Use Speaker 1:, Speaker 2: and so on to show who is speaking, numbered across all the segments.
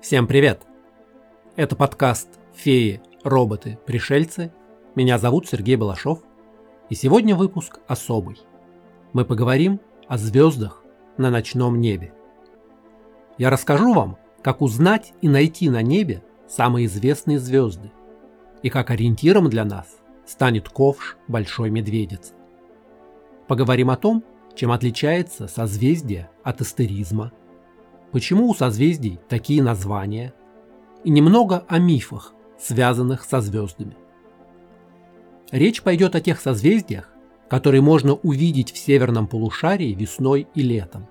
Speaker 1: Всем привет! Это подкаст «Феи, роботы, пришельцы». Меня зовут Сергей Балашов. И сегодня выпуск особый. Мы поговорим о звездах на ночном небе. Я расскажу вам, как узнать и найти на небе самые известные звезды, и как ориентиром для нас станет ковш Большой Медведицы. Поговорим о том, чем отличается созвездие от астеризма, почему у созвездий такие названия, и немного о мифах, связанных со звездами. Речь пойдет о тех созвездиях, которые можно увидеть в северном полушарии весной и летом.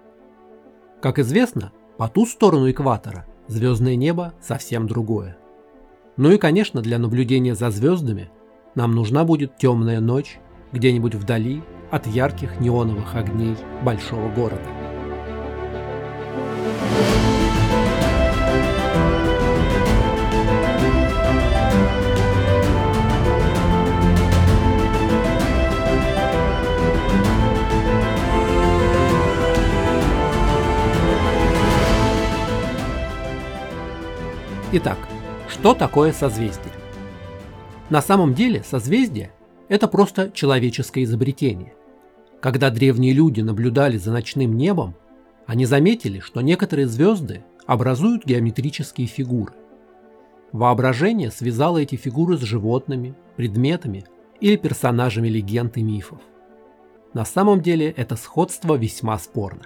Speaker 1: Как известно, по ту сторону экватора звездное небо совсем другое. Ну и, конечно, для наблюдения за звездами нам нужна будет темная ночь где-нибудь вдали от ярких неоновых огней большого города. Итак, что такое созвездие? На самом деле созвездие – это просто человеческое изобретение. Когда древние люди наблюдали за ночным небом, они заметили, что некоторые звезды образуют геометрические фигуры. Воображение связало эти фигуры с животными, предметами или персонажами легенд и мифов. На самом деле это сходство весьма спорно.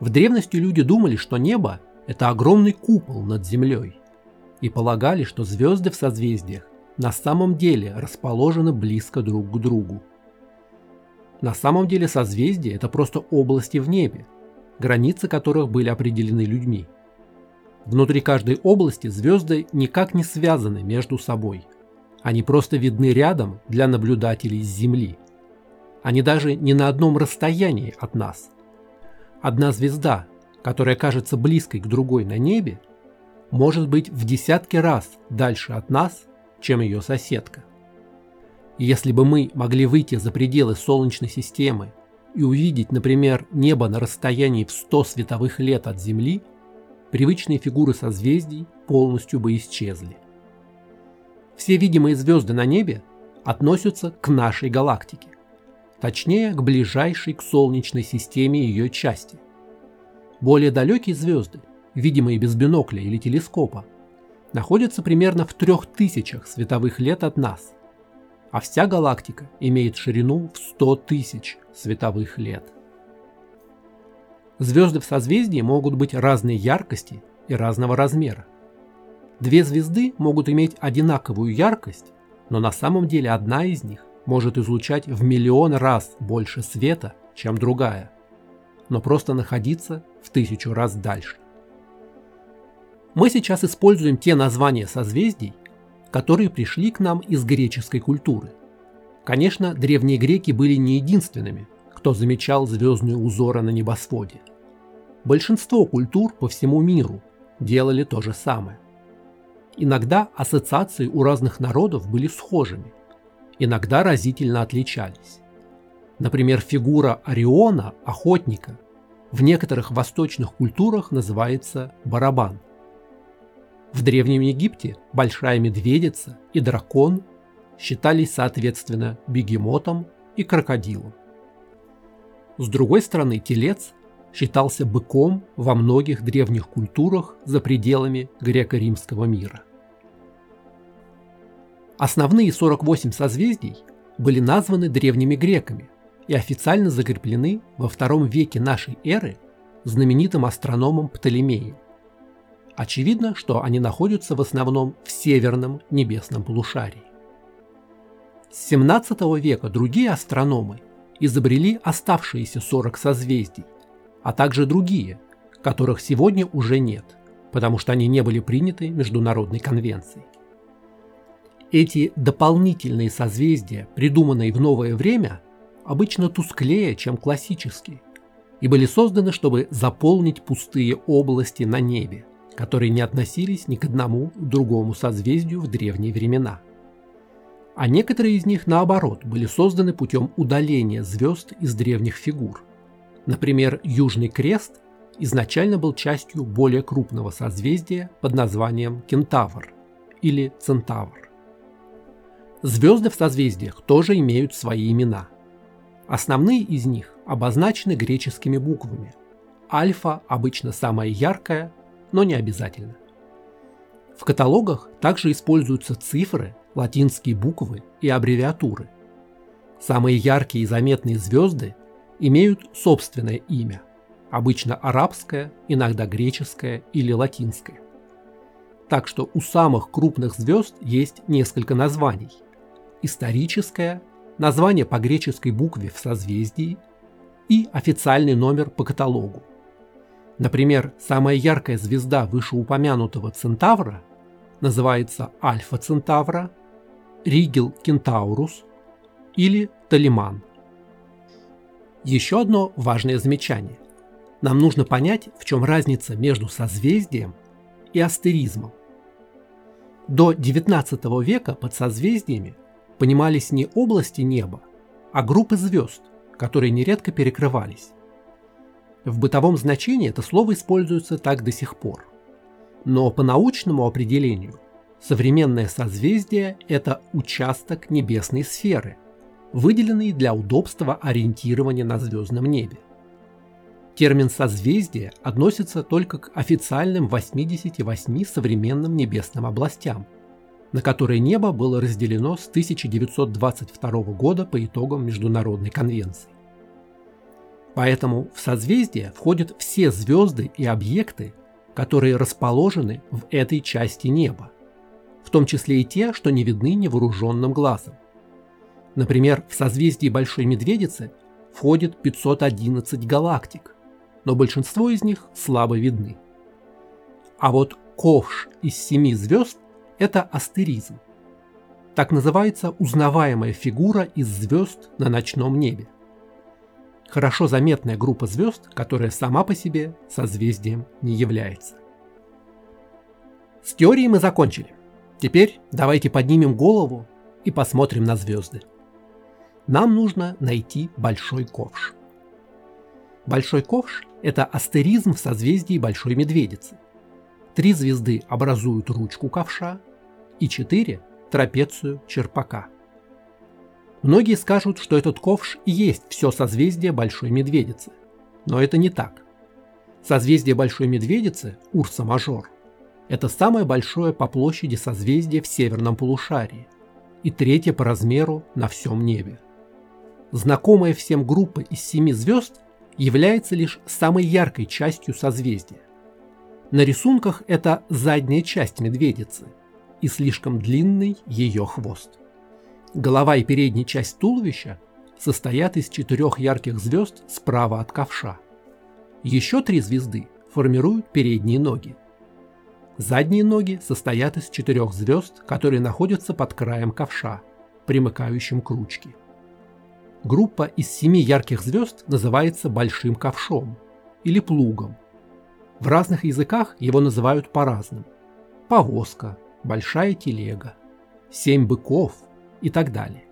Speaker 1: В древности люди думали, что небо – это огромный купол над землей, и полагали, что звезды в созвездиях на самом деле расположены близко друг к другу. На самом деле созвездия – это просто области в небе, границы которых были определены людьми. Внутри каждой области звезды никак не связаны между собой. Они просто видны рядом для наблюдателей с Земли. Они даже не на одном расстоянии от нас. Одна звезда, которая кажется близкой к другой на небе, может быть в десятки раз дальше от нас, чем ее соседка. Если бы мы могли выйти за пределы Солнечной системы и увидеть, например, небо на расстоянии в 100 световых лет от Земли, привычные фигуры созвездий полностью бы исчезли. Все видимые звезды на небе относятся к нашей галактике, точнее к ближайшей к Солнечной системе ее части. Более далекие звезды, видимые без бинокля или телескопа, находятся примерно в трех тысячах световых лет от нас – а вся галактика имеет ширину в 100 тысяч световых лет. Звезды в созвездии могут быть разной яркости и разного размера. Две звезды могут иметь одинаковую яркость, но на самом деле одна из них может излучать в миллион раз больше света, чем другая, но просто находиться в тысячу раз дальше. Мы сейчас используем те названия созвездий, которые пришли к нам из греческой культуры. Конечно, древние греки были не единственными, кто замечал звездные узоры на небосводе. Большинство культур по всему миру делали то же самое. Иногда ассоциации у разных народов были схожими, иногда разительно отличались. Например, фигура Ориона, охотника, в некоторых восточных культурах называется барабан – в Древнем Египте большая медведица и дракон считались соответственно бегемотом и крокодилом. С другой стороны, телец считался быком во многих древних культурах за пределами греко-римского мира. Основные 48 созвездий были названы древними греками и официально закреплены во втором веке нашей эры знаменитым астрономом Птолемеем. Очевидно, что они находятся в основном в северном небесном полушарии. С 17 века другие астрономы изобрели оставшиеся 40 созвездий, а также другие, которых сегодня уже нет, потому что они не были приняты Международной конвенцией. Эти дополнительные созвездия, придуманные в новое время, обычно тусклее, чем классические, и были созданы, чтобы заполнить пустые области на небе которые не относились ни к одному другому созвездию в древние времена. А некоторые из них, наоборот, были созданы путем удаления звезд из древних фигур. Например, Южный Крест изначально был частью более крупного созвездия под названием Кентавр или Центавр. Звезды в созвездиях тоже имеют свои имена. Основные из них обозначены греческими буквами. Альфа обычно самая яркая, но не обязательно. В каталогах также используются цифры, латинские буквы и аббревиатуры. Самые яркие и заметные звезды имеют собственное имя, обычно арабское, иногда греческое или латинское. Так что у самых крупных звезд есть несколько названий. Историческое, название по греческой букве в созвездии и официальный номер по каталогу. Например, самая яркая звезда вышеупомянутого Центавра называется Альфа Центавра, Ригел Кентаурус или Талиман. Еще одно важное замечание. Нам нужно понять, в чем разница между созвездием и астеризмом. До XIX века под созвездиями понимались не области неба, а группы звезд, которые нередко перекрывались. В бытовом значении это слово используется так до сих пор. Но по научному определению современное созвездие – это участок небесной сферы, выделенный для удобства ориентирования на звездном небе. Термин «созвездие» относится только к официальным 88 современным небесным областям, на которые небо было разделено с 1922 года по итогам Международной конвенции. Поэтому в созвездие входят все звезды и объекты, которые расположены в этой части неба, в том числе и те, что не видны невооруженным глазом. Например, в созвездии Большой Медведицы входит 511 галактик, но большинство из них слабо видны. А вот ковш из семи звезд – это астеризм. Так называется узнаваемая фигура из звезд на ночном небе. Хорошо заметная группа звезд, которая сама по себе созвездием не является. С теорией мы закончили. Теперь давайте поднимем голову и посмотрим на звезды. Нам нужно найти большой ковш. Большой ковш – это астеризм в созвездии Большой Медведицы. Три звезды образуют ручку ковша и четыре – трапецию черпака. Многие скажут, что этот ковш и есть все созвездие Большой Медведицы. Но это не так. Созвездие Большой Медведицы, Урса Мажор, это самое большое по площади созвездие в северном полушарии и третье по размеру на всем небе. Знакомая всем группа из семи звезд является лишь самой яркой частью созвездия. На рисунках это задняя часть медведицы и слишком длинный ее хвост. Голова и передняя часть туловища состоят из четырех ярких звезд справа от ковша. Еще три звезды формируют передние ноги. Задние ноги состоят из четырех звезд, которые находятся под краем ковша, примыкающим к ручке. Группа из семи ярких звезд называется большим ковшом или плугом. В разных языках его называют по-разному. Повозка, большая телега, семь быков и так далее.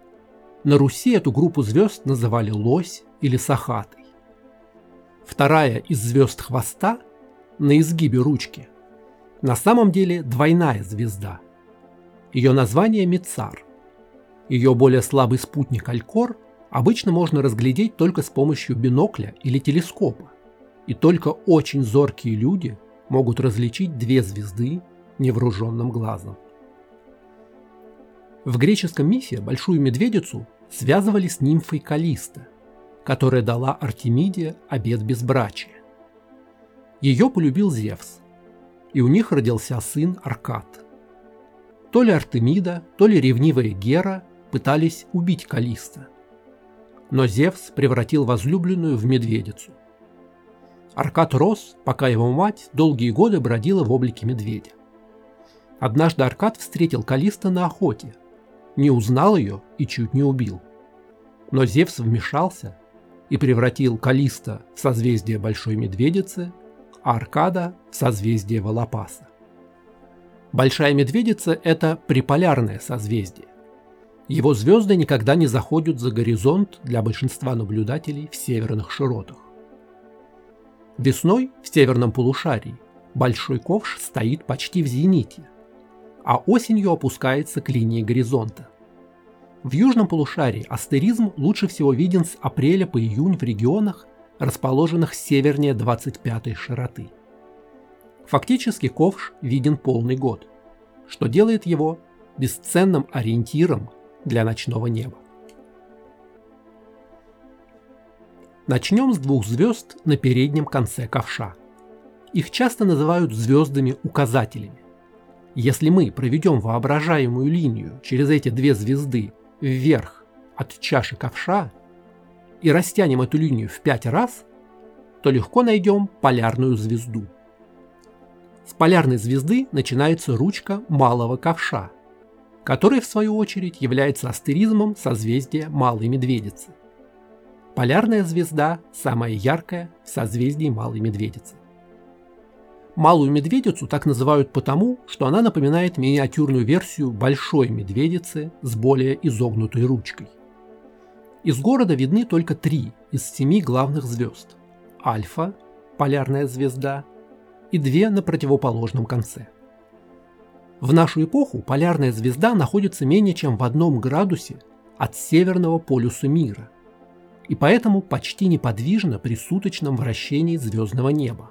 Speaker 1: На Руси эту группу звезд называли лось или сахатый. Вторая из звезд хвоста на изгибе ручки на самом деле двойная звезда. Ее название Мицар. Ее более слабый спутник Алькор обычно можно разглядеть только с помощью бинокля или телескопа, и только очень зоркие люди могут различить две звезды невооруженным глазом. В греческом мифе Большую Медведицу связывали с нимфой Калиста, которая дала Артемиде обет безбрачия. Ее полюбил Зевс, и у них родился сын Аркад. То ли Артемида, то ли ревнивая Гера пытались убить Калиста – но Зевс превратил возлюбленную в медведицу. Аркад рос, пока его мать долгие годы бродила в облике медведя. Однажды Аркад встретил Калиста на охоте, не узнал ее и чуть не убил. Но Зевс вмешался и превратил Калиста в созвездие Большой Медведицы, а Аркада в созвездие Волопаса. Большая Медведица – это приполярное созвездие. Его звезды никогда не заходят за горизонт для большинства наблюдателей в северных широтах. Весной в северном полушарии большой ковш стоит почти в зените, а осенью опускается к линии горизонта. В южном полушарии астеризм лучше всего виден с апреля по июнь в регионах, расположенных севернее 25-й широты. Фактически ковш виден полный год, что делает его бесценным ориентиром для ночного неба. Начнем с двух звезд на переднем конце ковша. Их часто называют звездами-указателями. Если мы проведем воображаемую линию через эти две звезды вверх от чаши ковша и растянем эту линию в пять раз, то легко найдем полярную звезду. С полярной звезды начинается ручка малого ковша, который в свою очередь является астеризмом созвездия Малой Медведицы. Полярная звезда самая яркая в созвездии Малой Медведицы. Малую Медведицу так называют потому, что она напоминает миниатюрную версию Большой Медведицы с более изогнутой ручкой. Из города видны только три из семи главных звезд – Альфа, полярная звезда, и две на противоположном конце. В нашу эпоху полярная звезда находится менее чем в одном градусе от северного полюса мира – и поэтому почти неподвижно при суточном вращении звездного неба.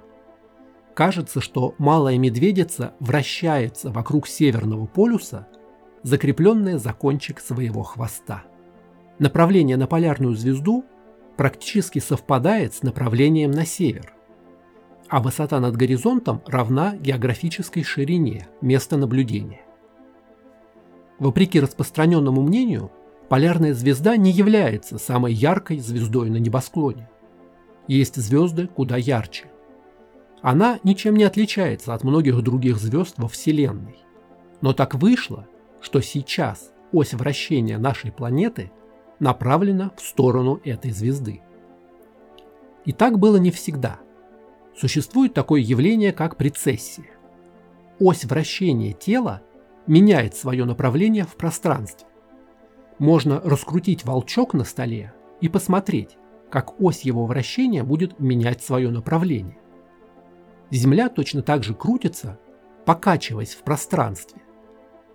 Speaker 1: Кажется, что малая медведица вращается вокруг северного полюса, закрепленная за кончик своего хвоста. Направление на полярную звезду практически совпадает с направлением на север, а высота над горизонтом равна географической ширине места наблюдения. Вопреки распространенному мнению, Полярная звезда не является самой яркой звездой на небосклоне. Есть звезды куда ярче. Она ничем не отличается от многих других звезд во Вселенной. Но так вышло, что сейчас ось вращения нашей планеты направлена в сторону этой звезды. И так было не всегда. Существует такое явление, как прецессия. Ось вращения тела меняет свое направление в пространстве. Можно раскрутить волчок на столе и посмотреть, как ось его вращения будет менять свое направление. Земля точно так же крутится, покачиваясь в пространстве,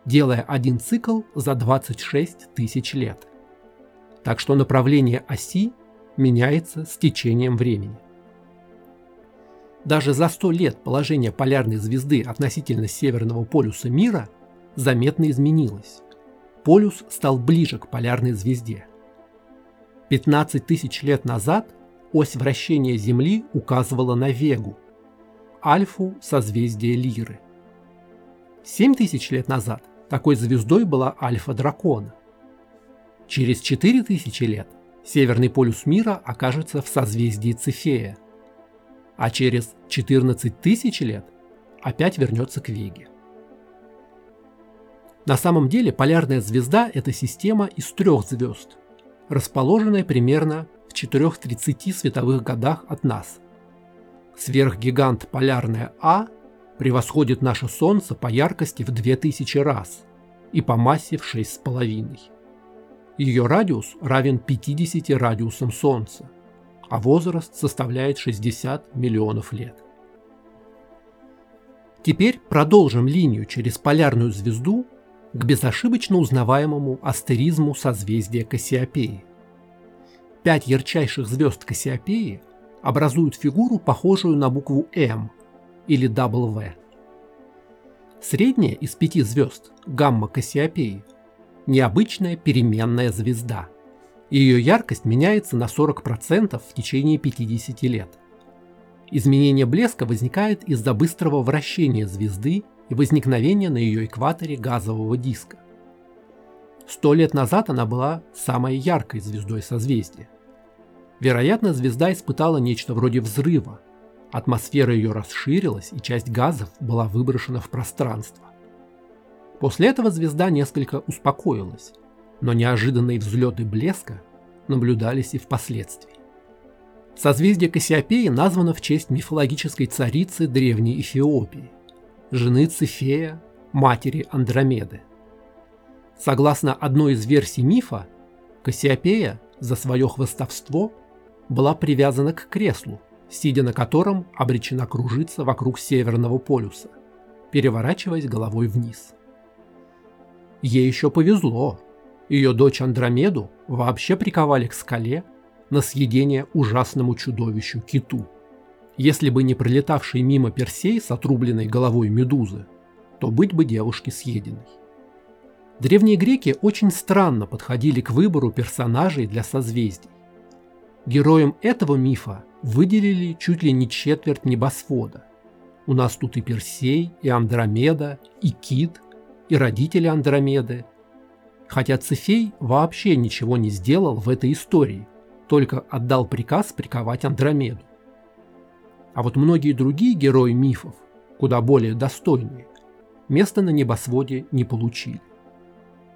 Speaker 1: делая один цикл за 26 тысяч лет. Так что направление оси меняется с течением времени. Даже за 100 лет положение полярной звезды относительно северного полюса мира заметно изменилось полюс стал ближе к полярной звезде. 15 тысяч лет назад ось вращения Земли указывала на Вегу, альфу созвездия Лиры. 7 тысяч лет назад такой звездой была альфа Дракона. Через 4 тысячи лет северный полюс мира окажется в созвездии Цефея, а через 14 тысяч лет опять вернется к Веге. На самом деле полярная звезда – это система из трех звезд, расположенная примерно в 4,30 световых годах от нас. Сверхгигант полярная А превосходит наше Солнце по яркости в 2000 раз и по массе в 6,5. Ее радиус равен 50 радиусам Солнца, а возраст составляет 60 миллионов лет. Теперь продолжим линию через полярную звезду к безошибочно узнаваемому астеризму созвездия Кассиопеи. Пять ярчайших звезд Кассиопеи образуют фигуру, похожую на букву М или W. Средняя из пяти звезд, гамма Кассиопеи, необычная переменная звезда. Ее яркость меняется на 40% в течение 50 лет. Изменение блеска возникает из-за быстрого вращения звезды и возникновения на ее экваторе газового диска. Сто лет назад она была самой яркой звездой созвездия. Вероятно, звезда испытала нечто вроде взрыва. Атмосфера ее расширилась, и часть газов была выброшена в пространство. После этого звезда несколько успокоилась, но неожиданные взлеты блеска наблюдались и впоследствии. Созвездие Кассиопеи названо в честь мифологической царицы Древней Эфиопии жены Цефея, матери Андромеды. Согласно одной из версий мифа, Кассиопея за свое хвостовство была привязана к креслу, сидя на котором обречена кружиться вокруг Северного полюса, переворачиваясь головой вниз. Ей еще повезло. Ее дочь Андромеду вообще приковали к скале на съедение ужасному чудовищу киту. Если бы не пролетавший мимо Персей с отрубленной головой медузы, то быть бы девушке съеденной. Древние греки очень странно подходили к выбору персонажей для созвездий. Героем этого мифа выделили чуть ли не четверть небосвода. У нас тут и Персей, и Андромеда, и Кит, и родители Андромеды. Хотя Цефей вообще ничего не сделал в этой истории, только отдал приказ приковать Андромеду. А вот многие другие герои мифов, куда более достойные, места на небосводе не получили.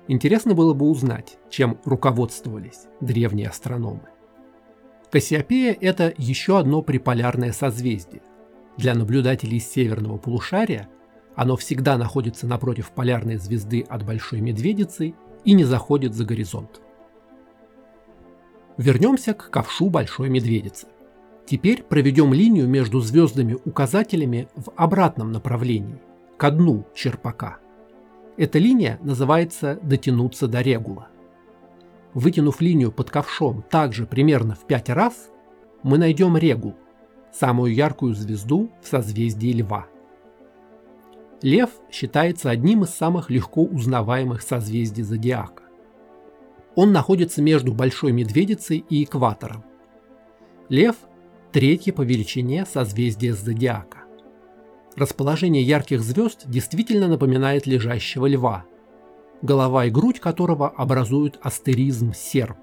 Speaker 1: Интересно было бы узнать, чем руководствовались древние астрономы. Кассиопея – это еще одно приполярное созвездие. Для наблюдателей северного полушария оно всегда находится напротив полярной звезды от Большой Медведицы и не заходит за горизонт. Вернемся к ковшу Большой Медведицы. Теперь проведем линию между звездами-указателями в обратном направлении, к дну черпака. Эта линия называется «дотянуться до регула». Вытянув линию под ковшом также примерно в 5 раз, мы найдем регул, самую яркую звезду в созвездии Льва. Лев считается одним из самых легко узнаваемых созвездий зодиака. Он находится между Большой Медведицей и экватором. Лев – третье по величине созвездие зодиака. Расположение ярких звезд действительно напоминает лежащего льва, голова и грудь которого образуют астеризм серп,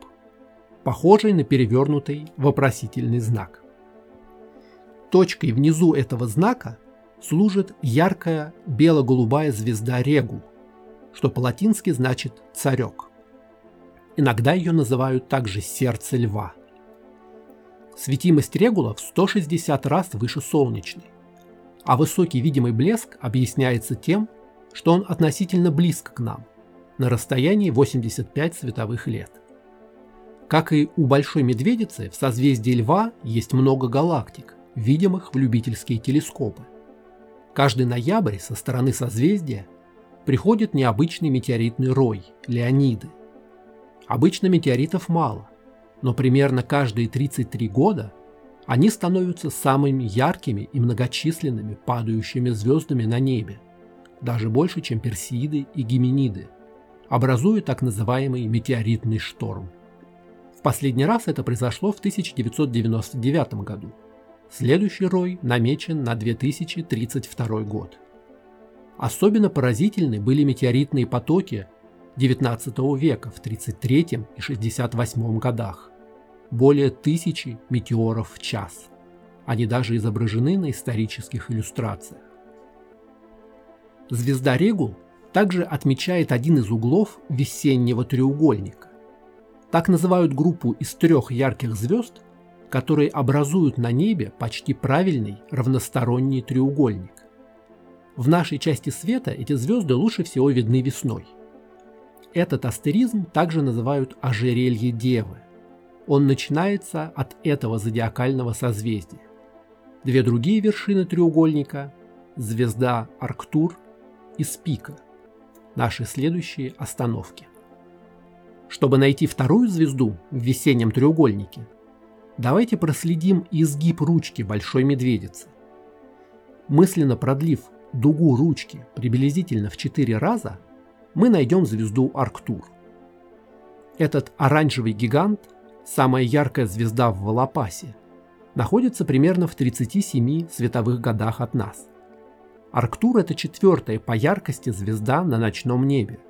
Speaker 1: похожий на перевернутый вопросительный знак. Точкой внизу этого знака служит яркая бело-голубая звезда Регул, что по-латински значит «царек». Иногда ее называют также «сердце льва». Светимость Регула в 160 раз выше солнечной, а высокий видимый блеск объясняется тем, что он относительно близко к нам, на расстоянии 85 световых лет. Как и у Большой Медведицы, в созвездии Льва есть много галактик, видимых в любительские телескопы. Каждый ноябрь со стороны созвездия приходит необычный метеоритный рой – Леониды. Обычно метеоритов мало, но примерно каждые 33 года они становятся самыми яркими и многочисленными падающими звездами на небе, даже больше, чем Персеиды и Геминиды, образуя так называемый метеоритный шторм. В последний раз это произошло в 1999 году – Следующий рой намечен на 2032 год. Особенно поразительны были метеоритные потоки XIX века в 33 и 68 годах. Более тысячи метеоров в час. Они даже изображены на исторических иллюстрациях. Звезда Регул также отмечает один из углов весеннего треугольника. Так называют группу из трех ярких звезд, которые образуют на небе почти правильный равносторонний треугольник. В нашей части света эти звезды лучше всего видны весной. Этот астеризм также называют ожерелье Девы. Он начинается от этого зодиакального созвездия. Две другие вершины треугольника – звезда Арктур и Спика – наши следующие остановки. Чтобы найти вторую звезду в весеннем треугольнике, Давайте проследим изгиб ручки большой медведицы. Мысленно продлив дугу ручки приблизительно в 4 раза, мы найдем звезду Арктур. Этот оранжевый гигант, самая яркая звезда в Волопасе, находится примерно в 37 световых годах от нас. Арктур – это четвертая по яркости звезда на ночном небе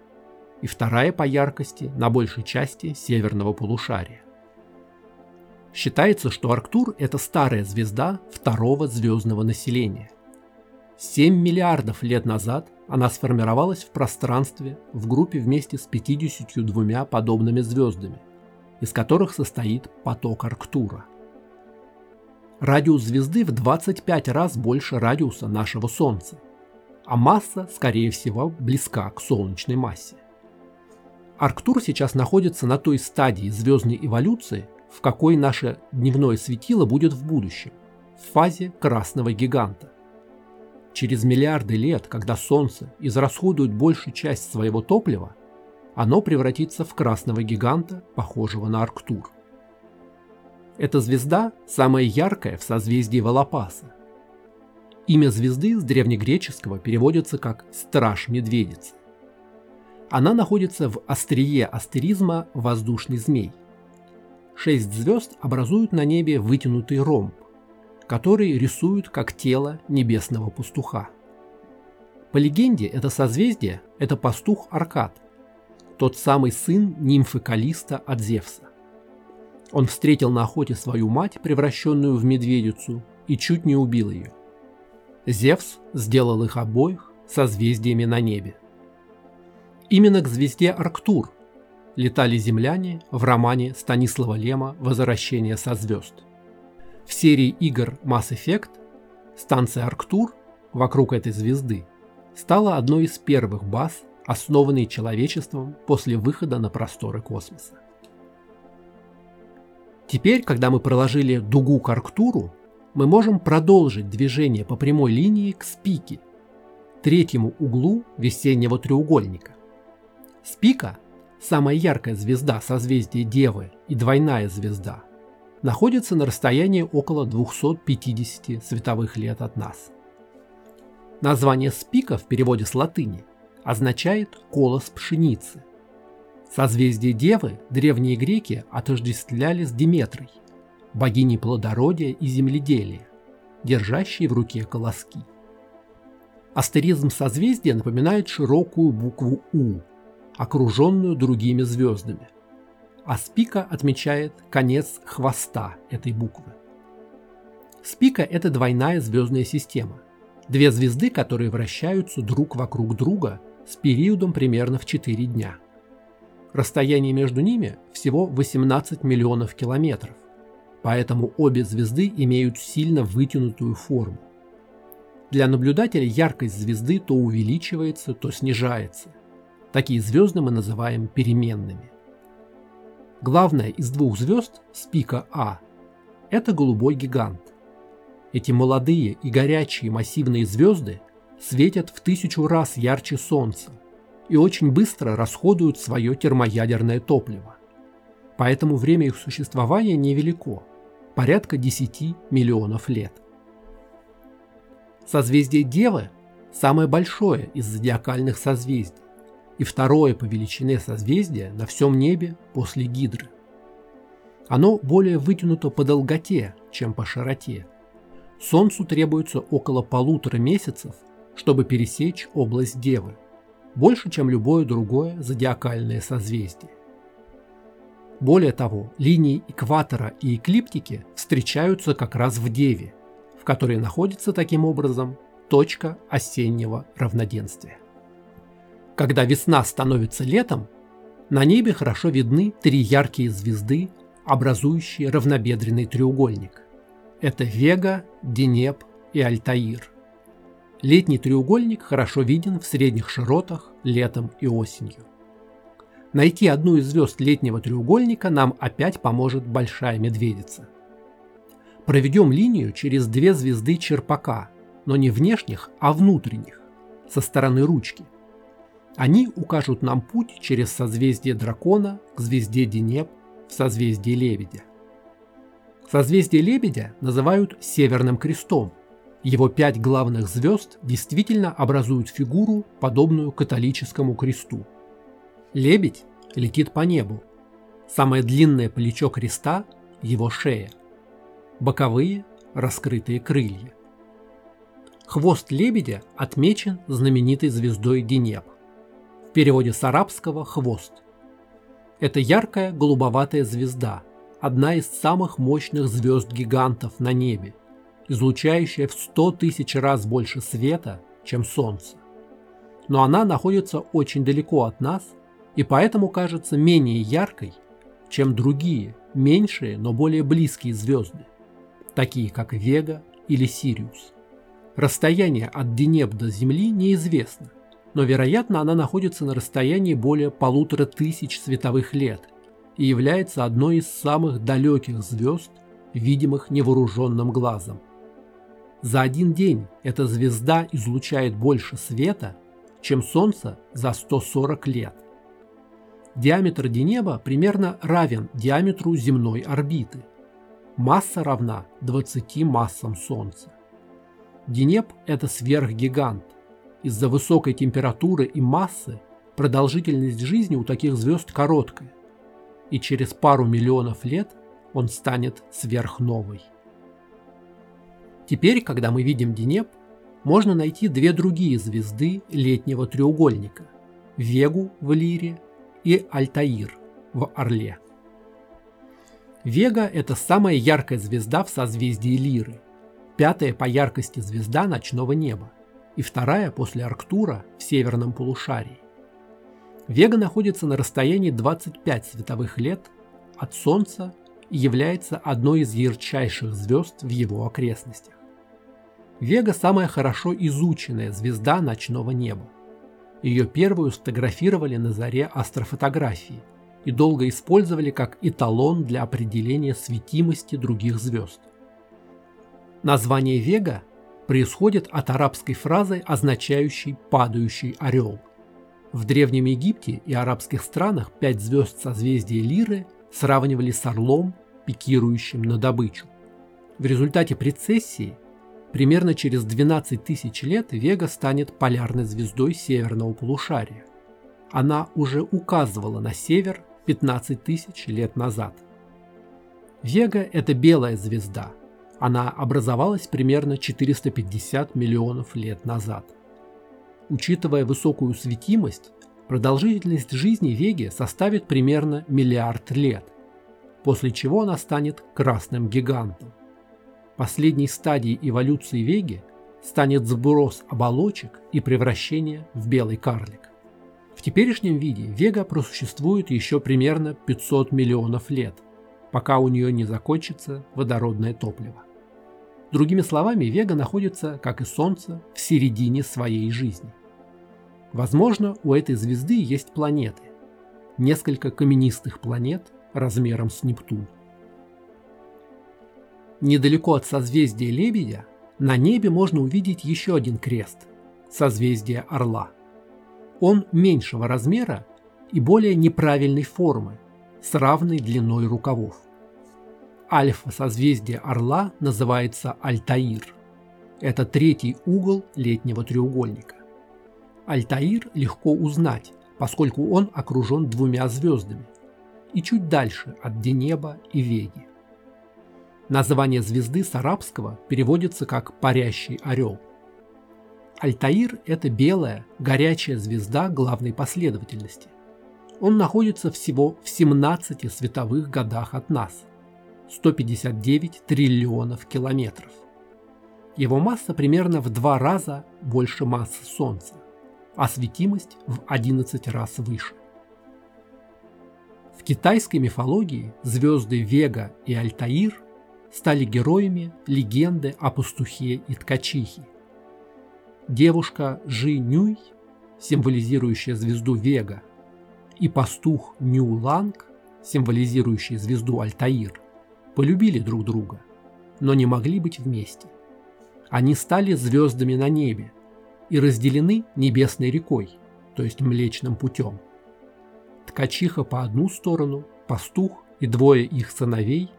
Speaker 1: и вторая по яркости на большей части северного полушария. Считается, что Арктур – это старая звезда второго звездного населения. 7 миллиардов лет назад она сформировалась в пространстве в группе вместе с 52 подобными звездами, из которых состоит поток Арктура. Радиус звезды в 25 раз больше радиуса нашего Солнца, а масса, скорее всего, близка к солнечной массе. Арктур сейчас находится на той стадии звездной эволюции, в какой наше дневное светило будет в будущем, в фазе красного гиганта. Через миллиарды лет, когда Солнце израсходует большую часть своего топлива, оно превратится в красного гиганта, похожего на Арктур. Эта звезда самая яркая в созвездии Волопаса. Имя звезды с древнегреческого переводится как «страж медведицы». Она находится в острие астеризма воздушный змей. Шесть звезд образуют на небе вытянутый ромб, который рисуют как тело небесного пастуха. По легенде, это созвездие – это пастух Аркад, тот самый сын нимфы Калиста от Зевса. Он встретил на охоте свою мать, превращенную в медведицу, и чуть не убил ее. Зевс сделал их обоих созвездиями на небе. Именно к звезде Арктур летали земляне в романе Станислава Лема «Возвращение со звезд». В серии игр Mass Effect станция Арктур вокруг этой звезды стала одной из первых баз, основанной человечеством после выхода на просторы космоса. Теперь, когда мы проложили дугу к Арктуру, мы можем продолжить движение по прямой линии к Спике, третьему углу весеннего треугольника. Спика – самая яркая звезда созвездия Девы и двойная звезда – находится на расстоянии около 250 световых лет от нас. Название спика в переводе с латыни означает «колос пшеницы». Созвездие Девы древние греки отождествляли с Диметрой, богиней плодородия и земледелия, держащей в руке колоски. Астеризм созвездия напоминает широкую букву «У», окруженную другими звездами – а спика отмечает конец хвоста этой буквы. Спика – это двойная звездная система. Две звезды, которые вращаются друг вокруг друга с периодом примерно в 4 дня. Расстояние между ними всего 18 миллионов километров, поэтому обе звезды имеют сильно вытянутую форму. Для наблюдателя яркость звезды то увеличивается, то снижается. Такие звезды мы называем переменными. Главная из двух звезд, спика А, это голубой гигант. Эти молодые и горячие массивные звезды светят в тысячу раз ярче Солнца и очень быстро расходуют свое термоядерное топливо. Поэтому время их существования невелико – порядка 10 миллионов лет. Созвездие Девы – самое большое из зодиакальных созвездий и второе по величине созвездие на всем небе после Гидры. Оно более вытянуто по долготе, чем по широте. Солнцу требуется около полутора месяцев, чтобы пересечь область Девы, больше, чем любое другое зодиакальное созвездие. Более того, линии экватора и эклиптики встречаются как раз в Деве, в которой находится таким образом точка осеннего равноденствия. Когда весна становится летом, на небе хорошо видны три яркие звезды, образующие равнобедренный треугольник. Это Вега, Денеп и Альтаир. Летний треугольник хорошо виден в средних широтах летом и осенью. Найти одну из звезд летнего треугольника нам опять поможет Большая Медведица. Проведем линию через две звезды Черпака, но не внешних, а внутренних, со стороны ручки. Они укажут нам путь через созвездие Дракона к звезде Денеп в созвездии Лебедя. Созвездие Лебедя называют Северным крестом. Его пять главных звезд действительно образуют фигуру, подобную католическому кресту. Лебедь летит по небу. Самое длинное плечо креста – его шея. Боковые – раскрытые крылья. Хвост лебедя отмечен знаменитой звездой Денеп в переводе с арабского «хвост». Это яркая голубоватая звезда, одна из самых мощных звезд-гигантов на небе, излучающая в 100 тысяч раз больше света, чем Солнце. Но она находится очень далеко от нас и поэтому кажется менее яркой, чем другие, меньшие, но более близкие звезды, такие как Вега или Сириус. Расстояние от Денеб до Земли неизвестно – но вероятно она находится на расстоянии более полутора тысяч световых лет и является одной из самых далеких звезд, видимых невооруженным глазом. За один день эта звезда излучает больше света, чем Солнце за 140 лет. Диаметр Денеба примерно равен диаметру земной орбиты. Масса равна 20 массам Солнца. Денеб – это сверхгигант. Из-за высокой температуры и массы продолжительность жизни у таких звезд короткая, и через пару миллионов лет он станет сверхновой. Теперь, когда мы видим Денеб, можно найти две другие звезды летнего треугольника – Вегу в Лире и Альтаир в Орле. Вега – это самая яркая звезда в созвездии Лиры, пятая по яркости звезда ночного неба и вторая после Арктура в северном полушарии. Вега находится на расстоянии 25 световых лет от Солнца и является одной из ярчайших звезд в его окрестностях. Вега – самая хорошо изученная звезда ночного неба. Ее первую сфотографировали на заре астрофотографии и долго использовали как эталон для определения светимости других звезд. Название Вега происходит от арабской фразы, означающей «падающий орел». В Древнем Египте и арабских странах пять звезд созвездия Лиры сравнивали с орлом, пикирующим на добычу. В результате прецессии примерно через 12 тысяч лет Вега станет полярной звездой северного полушария. Она уже указывала на север 15 тысяч лет назад. Вега – это белая звезда. Она образовалась примерно 450 миллионов лет назад. Учитывая высокую светимость, продолжительность жизни Веги составит примерно миллиард лет, после чего она станет красным гигантом. Последней стадией эволюции Веги станет сброс оболочек и превращение в белый карлик. В теперешнем виде Вега просуществует еще примерно 500 миллионов лет, пока у нее не закончится водородное топливо. Другими словами, Вега находится, как и Солнце, в середине своей жизни. Возможно, у этой звезды есть планеты. Несколько каменистых планет размером с Нептун. Недалеко от созвездия Лебедя на небе можно увидеть еще один крест – созвездие Орла – он меньшего размера и более неправильной формы, с равной длиной рукавов. Альфа созвездия Орла называется Альтаир. Это третий угол летнего треугольника. Альтаир легко узнать, поскольку он окружен двумя звездами и чуть дальше от Денеба и Веги. Название звезды с арабского переводится как «парящий орел». Альтаир – это белая, горячая звезда главной последовательности. Он находится всего в 17 световых годах от нас – 159 триллионов километров. Его масса примерно в два раза больше массы Солнца, а светимость в 11 раз выше. В китайской мифологии звезды Вега и Альтаир стали героями легенды о пастухе и ткачихе, девушка Жи Нюй, символизирующая звезду Вега, и пастух Ню Ланг, символизирующий звезду Альтаир, полюбили друг друга, но не могли быть вместе. Они стали звездами на небе и разделены небесной рекой, то есть Млечным путем. Ткачиха по одну сторону, пастух и двое их сыновей,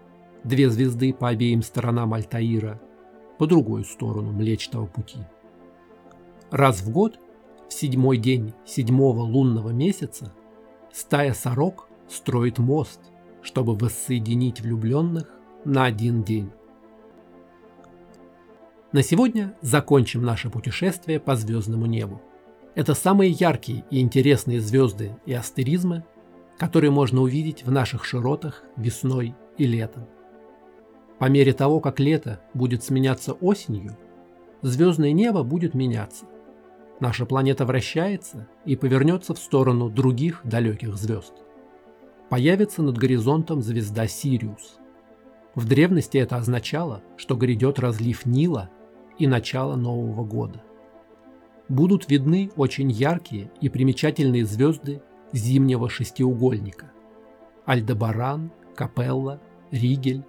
Speaker 1: две звезды по обеим сторонам Альтаира, по другую сторону Млечного пути. Раз в год, в седьмой день седьмого лунного месяца, стая сорок строит мост, чтобы воссоединить влюбленных на один день. На сегодня закончим наше путешествие по звездному небу. Это самые яркие и интересные звезды и астеризмы, которые можно увидеть в наших широтах весной и летом. По мере того, как лето будет сменяться осенью, звездное небо будет меняться. Наша планета вращается и повернется в сторону других далеких звезд. Появится над горизонтом звезда Сириус. В древности это означало, что грядет разлив Нила и начало Нового года. Будут видны очень яркие и примечательные звезды зимнего шестиугольника. Альдебаран, Капелла, Ригель,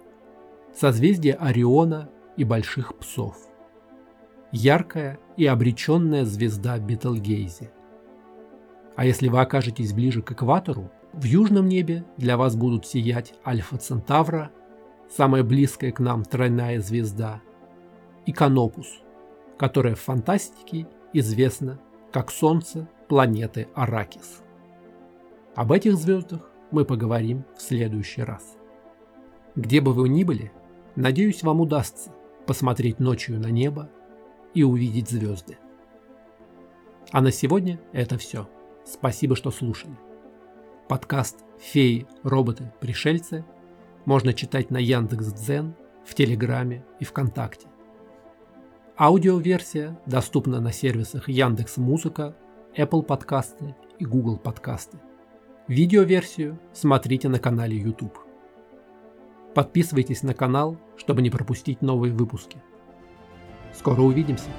Speaker 1: созвездие Ориона и Больших Псов. яркая и обреченная звезда Бетелгейзе. А если вы окажетесь ближе к экватору, в южном небе для вас будут сиять Альфа Центавра, самая близкая к нам тройная звезда, и Канопус, которая в фантастике известна как Солнце планеты Аракис. Об этих звездах мы поговорим в следующий раз. Где бы вы ни были, надеюсь, вам удастся посмотреть ночью на небо и увидеть звезды. А на сегодня это все. Спасибо, что слушали. Подкаст «Феи, роботы, пришельцы» можно читать на Яндекс.Дзен, в Телеграме и ВКонтакте. Аудиоверсия доступна на сервисах Яндекс Музыка, Apple подкасты и Google подкасты. Видеоверсию смотрите на канале YouTube. Подписывайтесь на канал, чтобы не пропустить новые выпуски. Скоро увидимся!